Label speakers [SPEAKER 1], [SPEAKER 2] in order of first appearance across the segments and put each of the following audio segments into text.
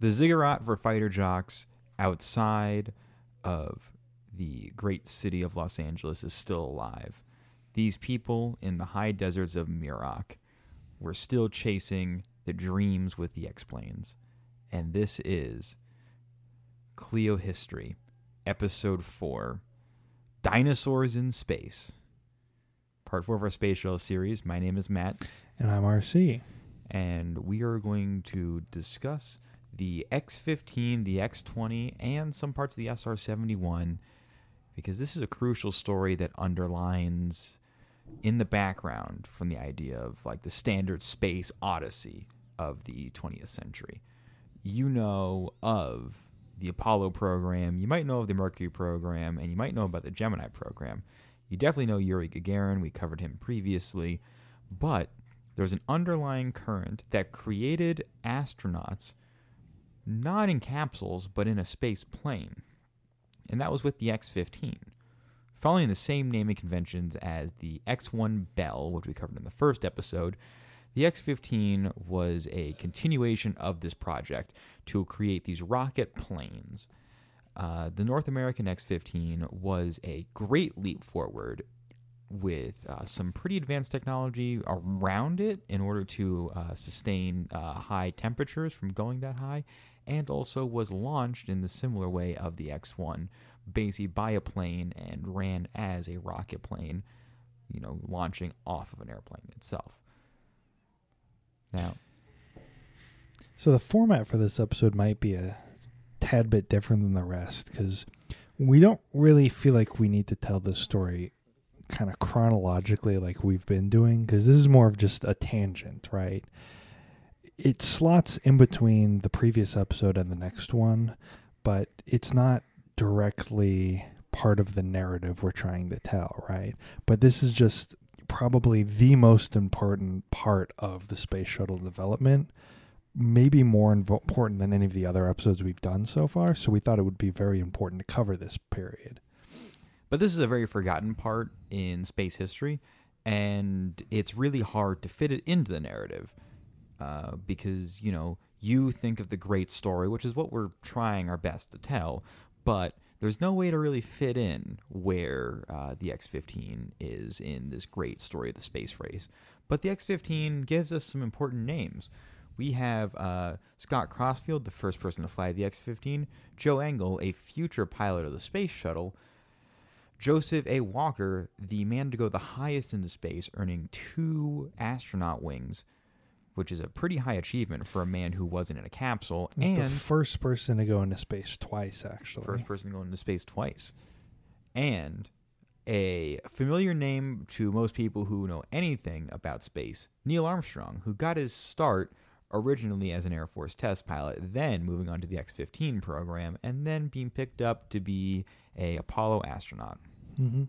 [SPEAKER 1] The ziggurat for fighter jocks outside of the great city of Los Angeles is still alive. These people in the high deserts of Muroc were still chasing the dreams with the X Planes. And this is Kleio History, Episode 4 Dinosaurs in Space. Part 4 of our Space Shuttle series. My name is Matt,
[SPEAKER 2] And I'm RC.
[SPEAKER 1] and we are going to discuss the X 15, the X 20, and some parts of the SR 71 because this is a crucial story that underlines in the background from the idea of like the standard space odyssey of the 20th century. You know of the Apollo program, you might know of the Mercury program, and you might know about the Gemini program. You definitely know Yuri Gagarin, we covered him previously, but there's an underlying current that created astronauts not in capsules, but in a space plane. And that was with the X 15. Following the same naming conventions as the X 1 Bell, which we covered in the first episode, the X 15 was a continuation of this project to create these rocket planes. Uh, the North American X 15 was a great leap forward with uh, some pretty advanced technology around it in order to uh, sustain uh, high temperatures from going that high, and also was launched in the similar way of the X 1, basically by a plane and ran as a rocket plane, you know, launching off of an airplane itself. Now,
[SPEAKER 2] So the format for this episode might be a tad bit different than the rest because we don't really feel like we need to tell this story kind of chronologically like we've been doing because this is more of just a tangent, right? It slots in between the previous episode and the next one, but it's not directly part of the narrative we're trying to tell, right? But this is just probably the most important part of the space shuttle development maybe more important than any of the other episodes we've done so far. So we thought it would be very important to cover this period.
[SPEAKER 1] But this is a very forgotten part in space history, and it's really hard to fit it into the narrative uh, because, you know, you think of the great story, which is what we're trying our best to tell, but there's no way to really fit in where uh, the X 15 is in this great story of the space race. But the X 15 gives us some important names. We have uh, Scott Crossfield, the first person to fly the X 15, Joe Engle, a future pilot of the space shuttle, Joseph A. Walker, the man to go the highest into space, earning two astronaut wings, which is a pretty high achievement for a man who wasn't in a capsule, and
[SPEAKER 2] the first person to go into space twice, actually.
[SPEAKER 1] first person to go into space twice. And a familiar name to most people who know anything about space, Neil Armstrong, who got his start originally as an Air Force test pilot, then moving on to the X 15 program, and then being picked up to be a Apollo astronaut.
[SPEAKER 2] hmm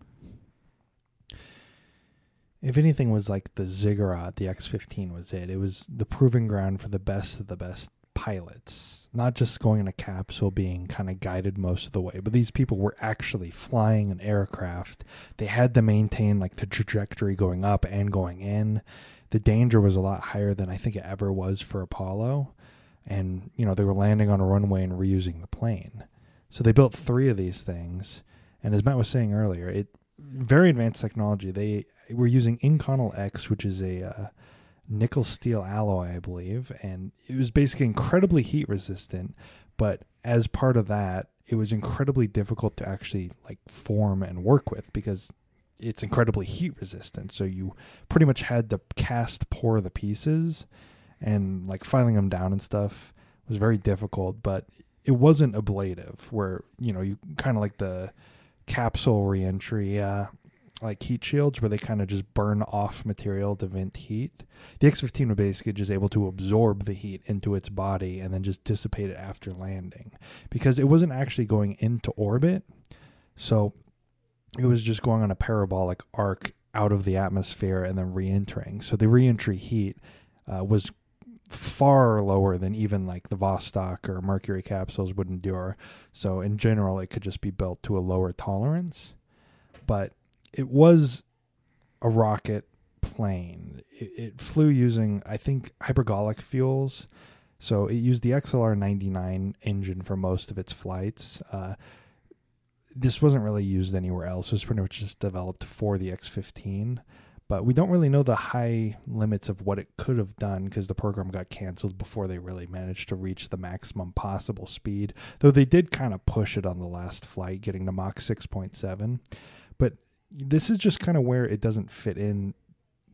[SPEAKER 2] If anything was like the ziggurat, the X 15 was it. It was the proving ground for the best of the best pilots. Not just going in a capsule being kind of guided most of the way, but these people were actually flying an aircraft. They had to maintain like the trajectory going up and going in. The danger was a lot higher than I think it ever was for Apollo. And, you know, they were landing on a runway and reusing the plane. So they built three of these things. And as Matt was saying earlier, it very advanced technology. They were using Inconel X, which is a uh, nickel steel alloy, I believe, and it was basically incredibly heat resistant. But as part of that, it was incredibly difficult to actually like form and work with because it's incredibly heat resistant. So you pretty much had to cast pour the pieces, and like filing them down and stuff was very difficult. But it wasn't ablative, where you know you kind of like the capsule reentry uh, like heat shields where they kind of just burn off material to vent heat. The X15 was basically just able to absorb the heat into its body and then just dissipate it after landing because it wasn't actually going into orbit. So it was just going on a parabolic arc out of the atmosphere and then re-entering. So the re-entry heat uh, was far lower than even like the Vostok or Mercury capsules would endure. So in general, it could just be built to a lower tolerance. But it was a rocket plane. It, it flew using, I think, hypergolic fuels So it used the XLR 99 engine for most of its flights. Uh, this wasn't really used anywhere else. It was pretty much just developed for the X15. But we don't really know the high limits of what it could have done because the program got canceled before they really managed to reach the maximum possible speed. Though they did kind of push it on the last flight, getting to Mach 6.7. But this is just kind of where it doesn't fit in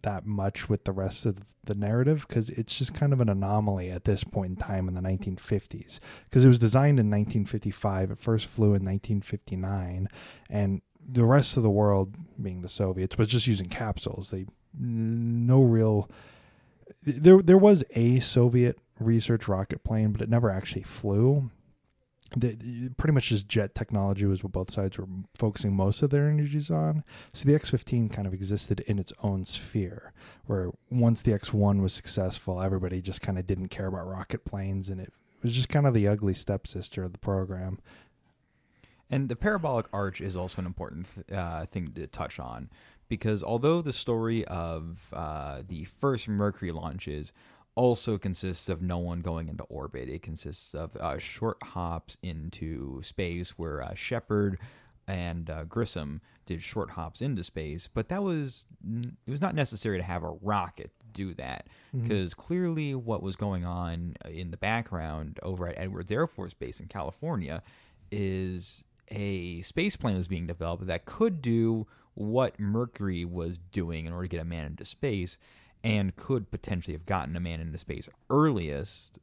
[SPEAKER 2] that much with the rest of the narrative because it's just kind of an anomaly at this point in time in the 1950s because it was designed in 1955 it first flew in 1959 and the rest of the world being the soviets was just using capsules. They no real there there was a soviet research rocket plane but it never actually flew the, pretty much just jet technology was what both sides were focusing most of their energies on. So the X-15 kind of existed in its own sphere, where once the X-1 was successful, everybody just kind of didn't care about rocket planes, and it was just kind of the ugly stepsister of the program.
[SPEAKER 1] And the parabolic arch is also an important uh, thing to touch on because although the story of uh, the first Mercury launches also consists of no one going into orbit. It consists of uh, short hops into space where uh, Shepard and uh, Grissom did short hops into space, but that was it was not necessary to have a rocket do that because mm-hmm. clearly what was going on in the background over at Edwards Air Force Base in California is a space plane was being developed that could do what Mercury was doing in order to get a man into space and could potentially have gotten a man into space earliest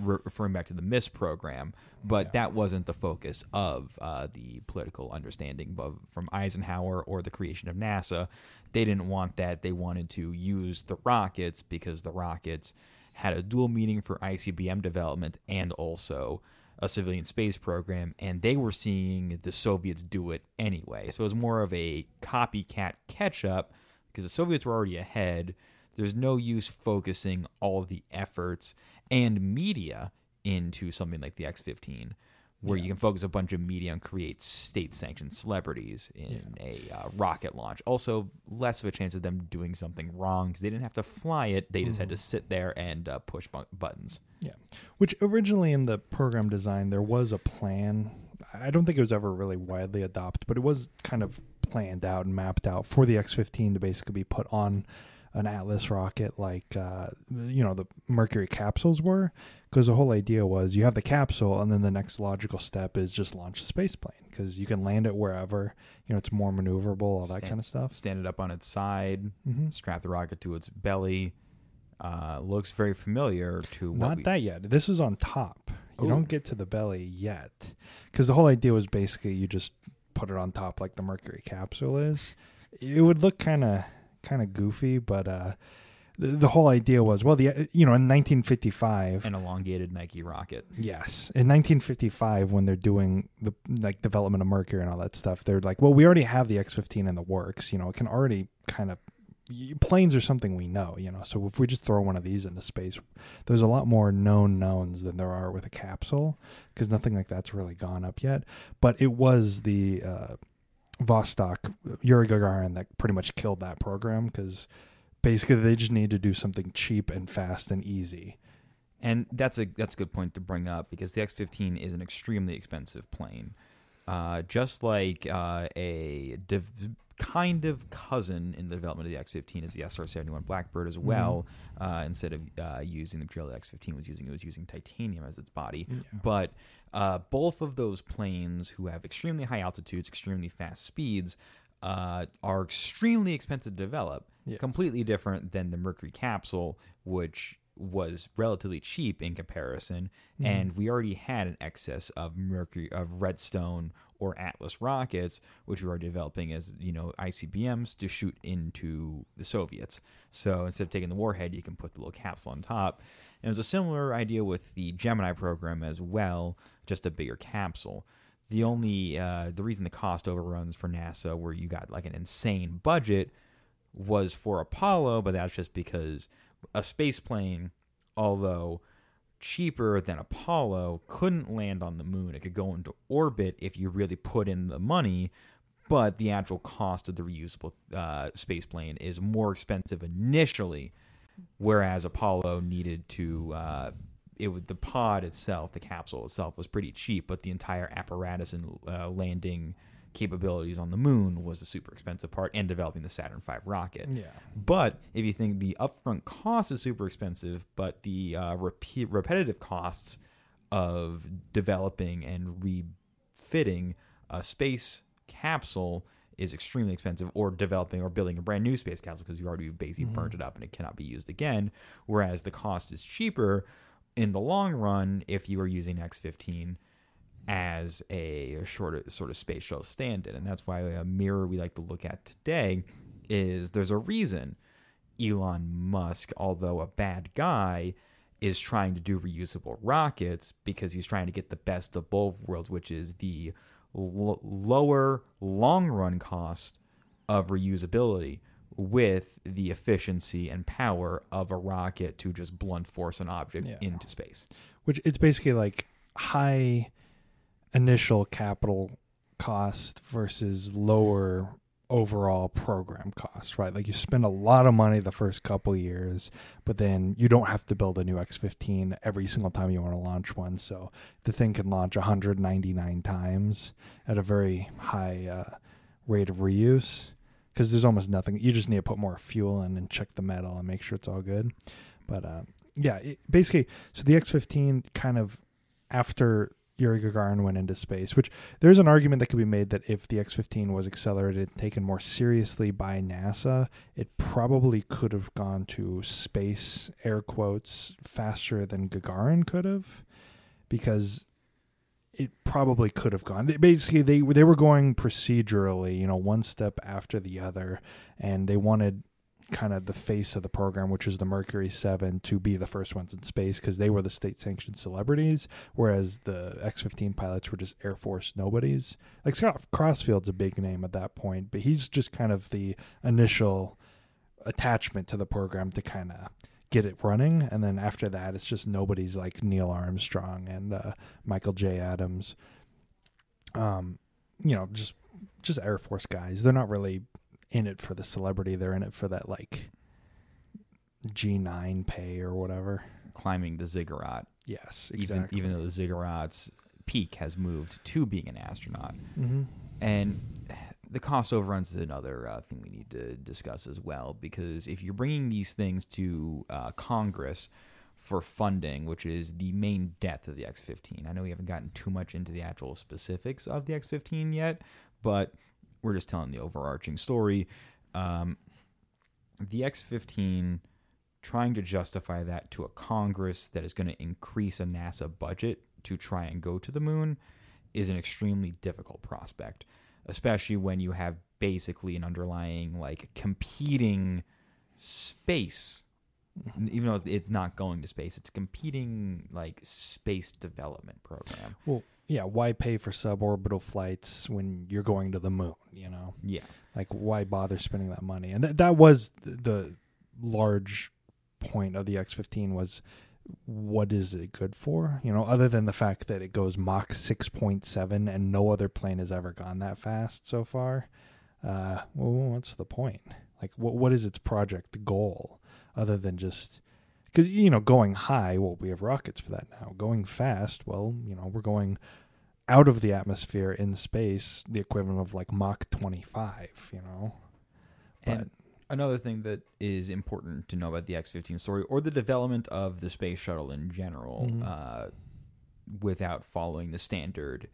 [SPEAKER 1] referring back to the MISS program, but yeah. that wasn't the focus of uh, the political understanding of, from Eisenhower or the creation of NASA. They didn't want that. They wanted to use the rockets because the rockets had a dual meaning for ICBM development and also a civilian space program, and they were seeing the Soviets do it anyway. So it was more of a copycat catch up because the Soviets were already ahead. There's no use focusing all of the efforts and media into something like the X-15, where yeah. you can focus a bunch of media and create state-sanctioned celebrities in yeah. a uh, rocket launch. Also, less of a chance of them doing something wrong because they didn't have to fly it; they just mm. had to mm-hmm. sit there and uh, push bu- buttons.
[SPEAKER 2] Yeah, which originally in the program design there was a plan. I don't think it was ever really widely adopted, but it was kind of planned out and mapped out for the X-15 to basically be put on an Atlas rocket like uh, you know the Mercury capsules were. Because the whole idea was you have the capsule and then the next logical step is just launch a space plane because you can land it wherever you know it's more maneuverable all that kind of stuff.
[SPEAKER 1] stand it up on its side mm-hmm. strap the rocket to its belly uh, looks very familiar to
[SPEAKER 2] not
[SPEAKER 1] we...
[SPEAKER 2] that yet. This is on top you Ooh. don't get to the belly yet because the whole idea was basically you just put it on top like the Mercury capsule is. It would look kind of kind of goofy, but uh, the, the whole idea was well, the you know in 1955,
[SPEAKER 1] an elongated Nike rocket.
[SPEAKER 2] Yes, in 1955 when they're doing the like development of Mercury and all that stuff, they're like, well, we already have the X-15 in the works. You know, it can already kind of planes are something we know, you know. So if we just throw one of these into space, there's a lot more known knowns than there are with a capsule because nothing like that's really gone up yet. But it was the uh, Vostok Yuri Gagarin that pretty much killed that program because basically they just need to do something cheap and fast and easy.
[SPEAKER 1] And that's a that's a good point to bring up because the X-15 is an extremely expensive plane. Uh, just like uh, a div- kind of cousin in the development of the X-15 is the SR-71 Blackbird as mm-hmm. well. Mm-hmm. Uh, instead of uh, using the material the X-15 was using, it was using titanium as its body. Yeah. But uh, both of those planes, who have extremely high altitudes, extremely fast speeds, uh, are extremely expensive to develop. Completely different than the Mercury capsule, which was relatively cheap in comparison, mm. and we already had an excess of Mercury of Redstone or Atlas rockets, which we were developing as you know ICBMs to shoot into the Soviets. So instead of taking the warhead, you can put the little capsule on top. And it was a similar idea with the Gemini program as well, just a bigger capsule. The only uh, the reason the cost overruns for NASA, where you got like an insane budget, was for Apollo, but that's just because a space plane, although cheaper than Apollo, couldn't land on the moon. It could go into orbit if you really put in the money, but the actual cost of the reusable uh, space plane is more expensive initially, whereas Apollo needed to uh, it would the pod itself, the capsule itself, was pretty cheap, but the entire apparatus and uh, landing capabilities on the moon was the super expensive part, and developing the Saturn V rocket.
[SPEAKER 2] Yeah.
[SPEAKER 1] But if you think the upfront cost is super expensive, but the uh, repeat, repetitive costs of developing and refitting a space capsule is extremely expensive, or developing or building a brand new space capsule because you already basically
[SPEAKER 2] Mhm.
[SPEAKER 1] burnt it up and it cannot be used again. Whereas the cost is cheaper in the long run if you are using X15 as a short sort of spatial shuttle stand-in, and that's why a mirror we like to look at today is there's a reason Elon Musk, although a bad guy, is trying to do reusable rockets because he's trying to get the best of both worlds, which is the l- lower long run cost of reusability with the efficiency and power of a rocket to just blunt force an object
[SPEAKER 2] Yeah.
[SPEAKER 1] into space.
[SPEAKER 2] Which it's basically like high initial capital cost versus lower overall program cost, right? Like you spend a lot of money the first couple years, but then you don't have to build a new X15 every single time you want to launch one. So the thing can launch 199 times at a very high uh, rate of reuse because there's almost nothing. You just need to put more fuel in and check the metal and make sure it's all good. But uh, yeah, it, basically, so the X15 kind of after Yuri Gagarin went into space, which there's an argument that could be made that if the X15 was accelerated and taken more seriously by NASA, it probably could have gone to space, air quotes, faster than Gagarin could have, because it probably could have gone. Basically, they they were going procedurally, you know, one step after the other, and they wanted kind of the face of the program, which is the Mercury 7, to be the first ones in space because they were the state sanctioned celebrities, whereas the X 15 pilots were just Air Force nobodies. Like Scott Crossfield's a big name at that point, but he's just kind of the initial attachment to the program to kind of get it running. And then after that, it's just nobody's like Neil Armstrong and uh, Michael J. Adams. Um, you know, just just Air Force guys. They're not really in it for the celebrity. They're in it for that like G nine pay or whatever.
[SPEAKER 1] Climbing the ziggurat,
[SPEAKER 2] Yes,
[SPEAKER 1] even
[SPEAKER 2] exactly.
[SPEAKER 1] even though the ziggurat's peak has moved to being an astronaut.
[SPEAKER 2] hmm
[SPEAKER 1] And the cost overruns is another uh, thing we need to discuss as well, because if you're bringing these things to uh, Congress for funding, which is the main depth of the X15, I know we haven't gotten too much into the actual specifics of the X15 yet, but we're just telling the overarching story. Um, the X15 trying to justify that to a Congress that is going to increase a NASA budget to try and go to the moon is an extremely difficult prospect, especially when you have basically an underlying like competing space. Even though it's not going to space, it's competing like space development program.
[SPEAKER 2] Well, yeah. Why pay for suborbital flights when you're going to the moon? You know,
[SPEAKER 1] Yeah,
[SPEAKER 2] like why bother spending that money? And th- that was th- the large point of the X15 was what is it good for? You know, other than the fact that it goes Mach 6.7 and no other plane has ever gone that fast so far. Uh, well, what's the point? Like, what what is its project goal other than just because you know going high? Well, we have rockets for that now. Going fast, well, you know, we're going out of the atmosphere in space, the equivalent of like Mach 25. You know, but
[SPEAKER 1] And another thing that is important to know about the X-15 story or the development of the space shuttle in general,
[SPEAKER 2] Mhm.
[SPEAKER 1] uh, without following the standard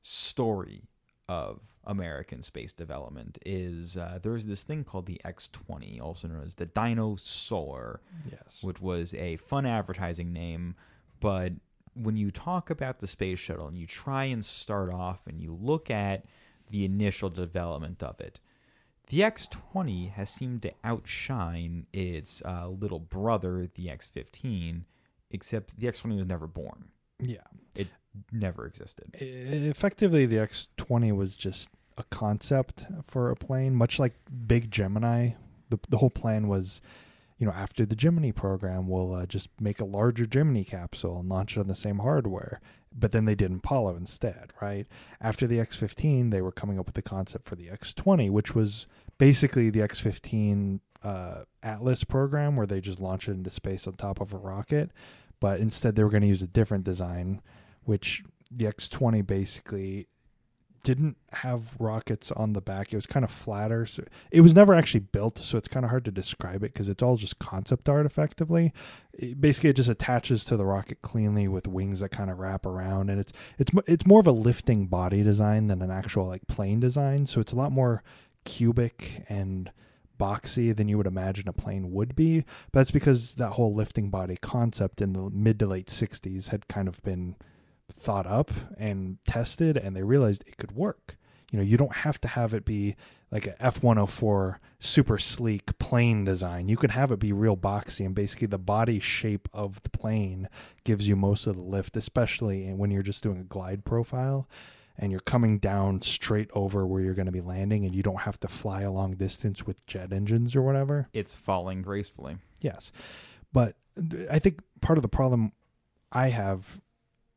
[SPEAKER 1] story of American space development, is uh, there's this thing called the X-20, also known as the Dyna-Soar,
[SPEAKER 2] yes,
[SPEAKER 1] which was a fun advertising name, but when you talk about the space shuttle and you try and start off and you look at the initial development of it, the X20 has seemed to outshine its uh, little brother, the X15, except the X20 was never born.
[SPEAKER 2] yeah.
[SPEAKER 1] It never existed.
[SPEAKER 2] Effectively the X20 was just a concept for a plane, much like Big Gemini. The the whole plan was, you know, after the Gemini program, we'll uh, just make a larger Gemini capsule and launch it on the same hardware. But then they did Apollo instead, right? After the X15, they were coming up with the concept for the X20, which was basically the X15 uh, Atlas program, where they just launch it into space on top of a rocket. but instead they were going to use a different design, which the X20 basically didn't have rockets on the back. It was kind of flatter. So it was never actually built, so it's kind of hard to describe it because it's all just concept art effectively. It, basically, it just attaches to the rocket cleanly with wings that kind of wrap around, and it's it's it's more of a lifting body design than an actual like plane design. So it's a lot more cubic and boxy than you would imagine a plane would be. But that's because that whole lifting body concept in the mid to late 60s had kind of been thought up and tested and they realized it could work. You know, you don't have to have it be like a F104 super sleek plane design. You can have it be real boxy and basically the body shape of the plane gives you most of the lift, especially when you're just doing a glide profile and you're coming down straight over where you're going to be landing and you don't have to fly a long distance with jet engines or whatever.
[SPEAKER 1] It's falling gracefully.
[SPEAKER 2] Yes. But I think part of the problem I have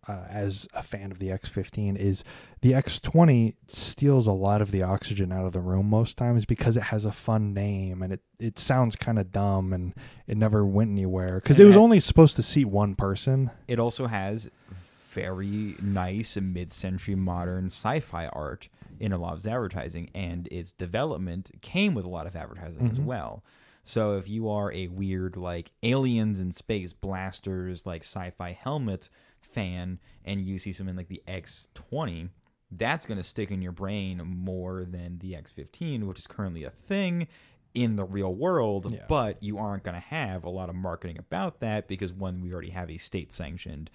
[SPEAKER 2] uh, as a fan of the X15 is the X20 steals a lot of the oxygen out of the room most times because it has a fun name and it, it sounds kind of dumb and it never went anywhere because it was only supposed to seat one person.
[SPEAKER 1] It also has very nice mid-century modern sci-fi art in a lot of its advertising and its development came with a lot of advertising mm-hmm. as well. So if you are a weird like aliens in space blasters like sci-fi helmet fan and you see something like the X20, that's going to stick in your brain more than the X15, which is currently a thing in the real world, yeah. but you aren't going to have a lot of marketing about that because one, we already have a state sanctioned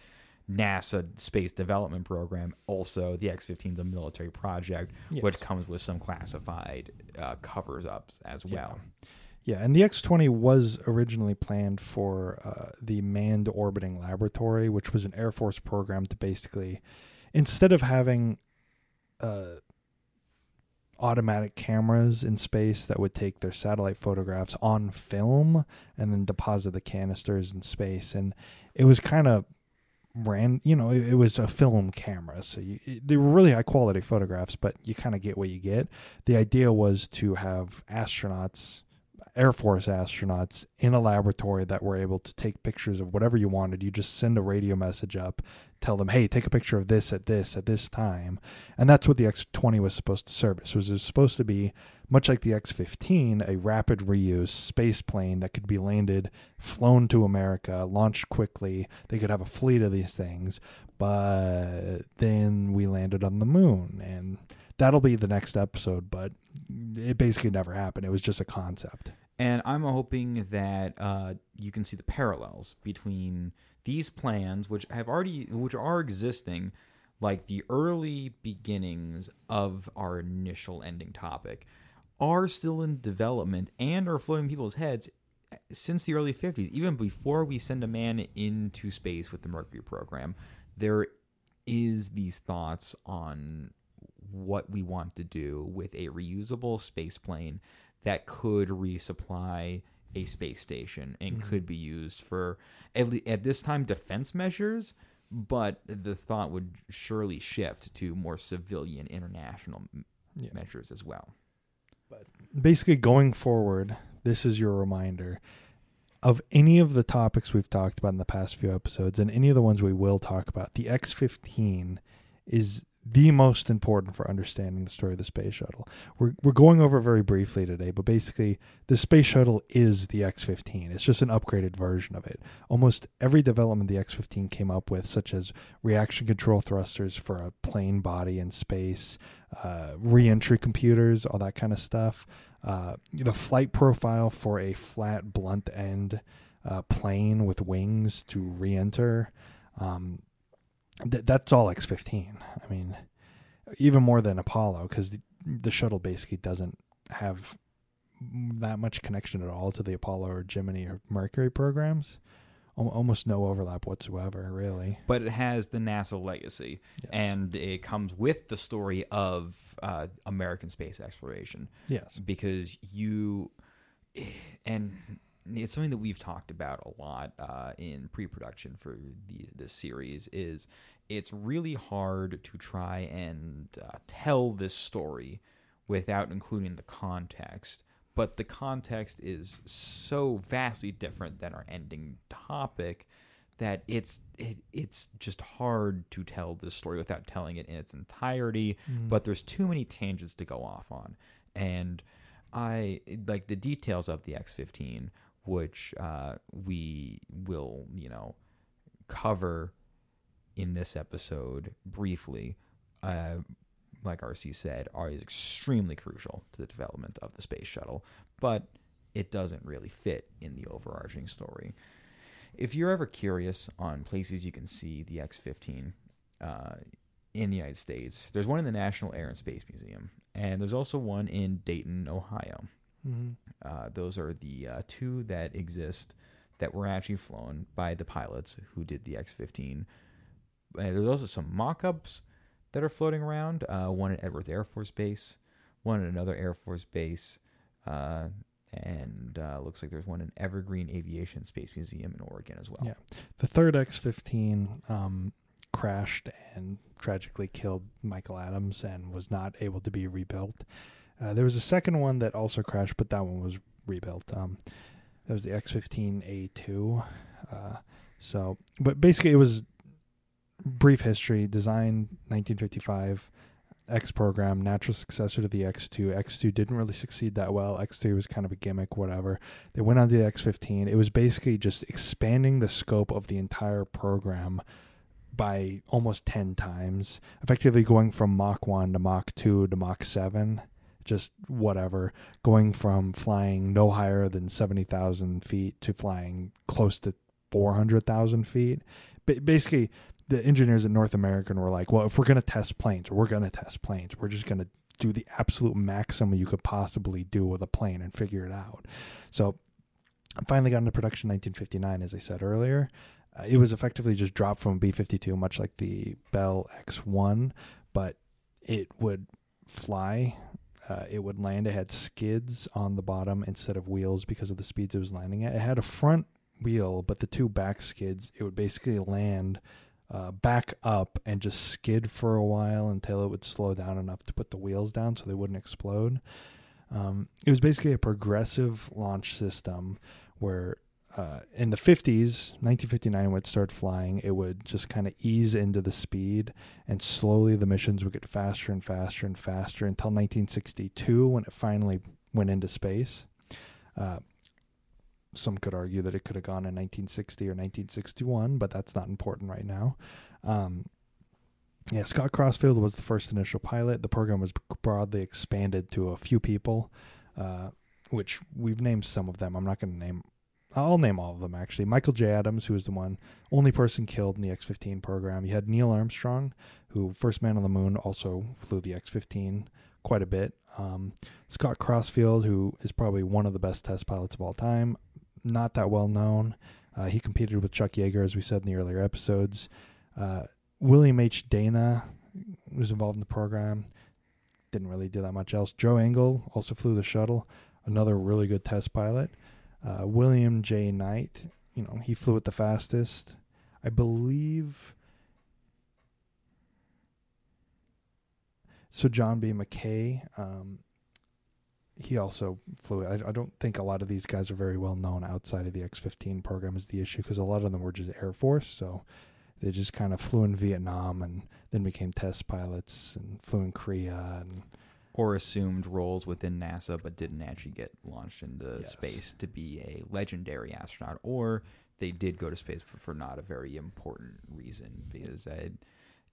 [SPEAKER 1] NASA space development program. Also, the X15 is a military project, yes. which comes with some classified uh, covers ups as well.
[SPEAKER 2] Yeah. Yeah, and the X20 was originally planned for uh, the Manned Orbiting Laboratory, which was an Air Force program to basically, instead of having uh, automatic cameras in space that would take their satellite photographs on film and then deposit the canisters in space, and it was kind of ran you know it, was a film camera so you, they were really high quality photographs but you kind of get what you get. The idea was to have astronauts Air Force astronauts in a laboratory that were able to take pictures of whatever you wanted. You just send a radio message up, tell them, "Hey, take a picture of this at this at this time," and that's what the X20 was supposed to service. Was it was supposed to be much like the X15, a rapid reuse space plane that could be landed, flown to America, launched quickly. They could have a fleet of these things, but then we landed on the moon and that'll be the next episode, but it basically never happened. It was just a concept.
[SPEAKER 1] And I'm hoping that uh, you can see the parallels between these plans, which have already, which are existing, like the early beginnings of our initial ending topic, are still in development and are floating people's heads since the early 50s. Even before we send a man into space with the Mercury program, there is these thoughts on what we want to do with a reusable space plane that could resupply a space station and mm-hmm. could be used for at, le- at this time defense measures but the thought would surely shift to more civilian international yeah. measures as well
[SPEAKER 2] but basically going forward this is your reminder of any of the topics we've talked about in the past few episodes and any of the ones we will talk about the X15 is the most important for understanding the story of the space shuttle. We're we're going over very briefly today, but basically the space shuttle is the X-15. It's just an upgraded version of it. Almost every development the X-15 came up with, such as reaction control thrusters for a plane body in space, uh, re-entry computers, all that kind of stuff. Uh, the flight profile for a flat blunt end uh, plane with wings to re-enter. Um, th- that's all X15. I mean, even more than Apollo because the, the shuttle basically doesn't have that much connection at all to the Apollo or Gemini or Mercury programs. Almost no overlap whatsoever, really.
[SPEAKER 1] But it has the NASA legacy, yes. and it comes with the story of uh, American space exploration.
[SPEAKER 2] Yes,
[SPEAKER 1] because you and it's something that we've talked about a lot uh, in pre-production for the this series is it's really hard to try and uh, tell this story without including the context but the context is so vastly different than our ending topic that it's it, it's just hard to tell this story without telling it in its entirety.
[SPEAKER 2] Mm.
[SPEAKER 1] But there's too many tangents to go off on, and I like the details of the X15, which uh, we will you know cover in this episode briefly. Uh, like RC said, are extremely crucial to the development of the space shuttle, but it doesn't really fit in the overarching story. If you're ever curious on places you can see the X 15 uh, in the United States, there's one in the National Air and Space Museum, and there's also one in Dayton, Ohio.
[SPEAKER 2] Mhm.
[SPEAKER 1] Uh, those are the uh, two that exist that were actually flown by the pilots who did the X 15. There's also some mock ups that are floating around uh, one at Edwards Air Force Base, one at another Air Force base, uh, and uh, looks like there's one in Evergreen Aviation Space Museum in Oregon as well.
[SPEAKER 2] Yeah. The third X-15 um, crashed and tragically killed Michael Adams and was not able to be rebuilt. Uh, there was a second one that also crashed, but that one was rebuilt. Um, that was the X-15A2. Uh, so, but basically, it was brief history. Designed 1955. X program, natural successor to the X2. X2 didn't really succeed that well. X3 was kind of a gimmick, whatever. They went on to the X15. It was basically just expanding the scope of the entire program by almost 10 times, effectively going from Mach 1 to Mach 2 to Mach 7, just whatever, going from flying no higher than 70,000 feet to flying close to 400,000 feet. Ba- basically, the engineers at North American were like, well, if we're going to test planes, we're going to test planes. We're just going to do the absolute maximum you could possibly do with a plane and figure it out. So I finally got into production in 1959, as I said earlier. Uh, it was effectively just dropped from B 52, much like the Bell X1, but it would fly. Uh, it would land. It had skids on the bottom instead of wheels because of the speeds it was landing at. It had a front wheel, but the two back skids, it would basically land uh, back up and just skid for a while until it would slow down enough to put the wheels down so they wouldn't explode. Um, it was basically a progressive launch system where uh, in the 50s, 1959, would start flying, it would just kind of ease into the speed, and slowly the missions would get faster and faster and faster until 1962 when it finally went into space. Uh, some could argue that it could have gone in 1960 or 1961, but that's not important right now. Um, yeah, Scott Crossfield was the first initial pilot. The program was broadly expanded to a few people, uh, which we've named some of them. I'm not going to name. I'll name all of them actually. Michael J. Adams, who was the one only person killed in the X-15 program. You had Neil Armstrong, who first man on the moon, also flew the X-15 quite a bit. Um, Scott Crossfield, who is probably one of the best test pilots of all time, not that well known. Uh, he competed with Chuck Yeager, as we said in the earlier episodes. Uh, William H. Dana was involved in the program. Didn't really do that much else. Joe Engle also flew the shuttle, another really good test pilot. Uh, William J. Knight, you know, he flew it the fastest. I believe. So John B. McKay, um, he also flew it. I, I, don't think a lot of these guys are very well known outside of the X-15 program is the issue because a lot of them were just Air Force, so they just kind of flew in Vietnam and then became test pilots and flew in Korea and
[SPEAKER 1] or assumed roles within NASA but didn't actually get launched into
[SPEAKER 2] Yes.
[SPEAKER 1] space to be a legendary astronaut or they did go to space for, for not a very important reason because I'd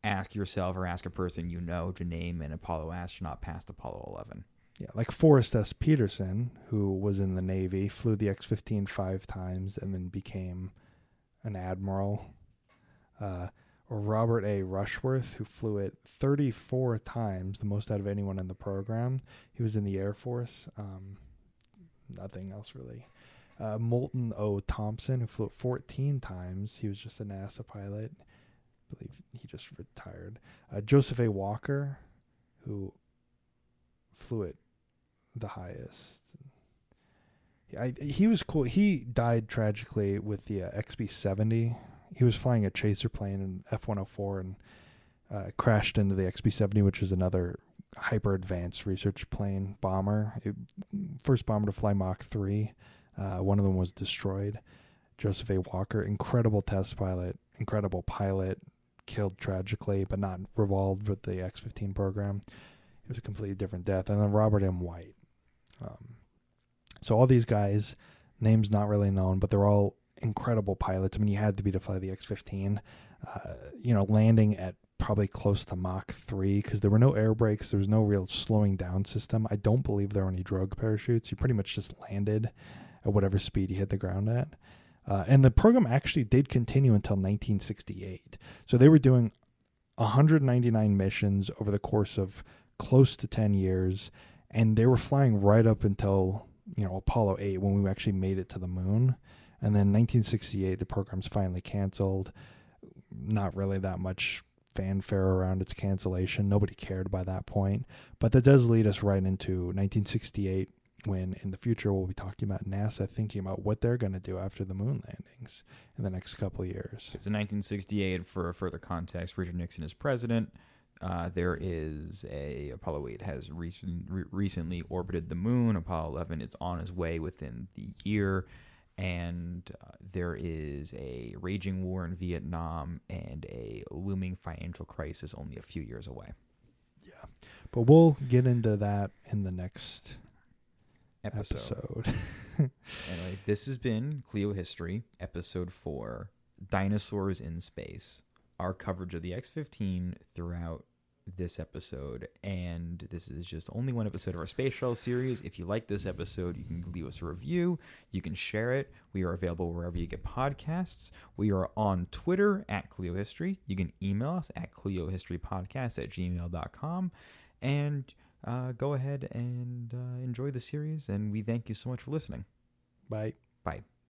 [SPEAKER 1] ask yourself or ask a person you know to name an Apollo astronaut past Apollo 11.
[SPEAKER 2] Yeah, like Forrest S. Petersen, who was in the Navy, flew the X 15 five times and then became an admiral. Uh, Robert A. Rushworth, who flew it 34 times, the most out of anyone in the program. He was in the Air Force. Um, nothing else really. Uh, Milton O. Thompson, who flew it 14 times. He was just a NASA pilot. I believe he just retired. Uh, Joseph A. Walker, who flew it the highest. I, he was cool. He died tragically with the uh, XB70. He was flying a chaser plane in F104 and uh, crashed into the XB70, which is another hyper advanced research plane bomber. It, first bomber to fly Mach 3. Uh, one of them was destroyed. Joseph A. Walker, incredible test pilot, incredible pilot, killed tragically, but not revolved with the X 15 program. It was a completely different death. And then Robert M. White. Um, so all these guys, names not really known, but they're all incredible pilots. I mean, you had to be to fly the X 15. Uh, you know, landing at probably close to Mach 3 because there were no air brakes. There was no real slowing down system. I don't believe there were any drogue parachutes. You pretty much just landed at whatever speed you hit the ground at. Uh, and the program actually did continue until 1968. So they were doing 199 missions over the course of close to 10 years. And they were flying right up until, you know, Apollo 8 when we actually made it to the moon. And then 1968, the program's finally canceled. Not really that much fanfare around its cancellation. Nobody cared by that point. But that does lead us right into 1968 when in the future we'll be talking about NASA thinking about what they're going to do after the moon landings in the next couple years.
[SPEAKER 1] It's in 1968. For further context, Richard Nixon is president. Uh, there is a Apollo 8 has recent, re- recently orbited the moon. Apollo 11 it's on its way within the year, and uh, there is a raging war in Vietnam and a looming financial crisis only a few years away.
[SPEAKER 2] Yeah, but we'll get into that in the next
[SPEAKER 1] Episode.
[SPEAKER 2] episode.
[SPEAKER 1] Anyway, this has been Kleio History, episode four Dinosaurs in Space. Our coverage of the X 15 throughout this episode. And this is just only one episode of our Space Shuttle series. If you like this episode, you can leave us a review. You can share it. We are available wherever you get podcasts. We are on Twitter at Kleio History. You can email us at KleioHistoryPodcast at gmail.com. And uh, go ahead and uh, enjoy the series. And we thank you so much for listening.
[SPEAKER 2] Bye.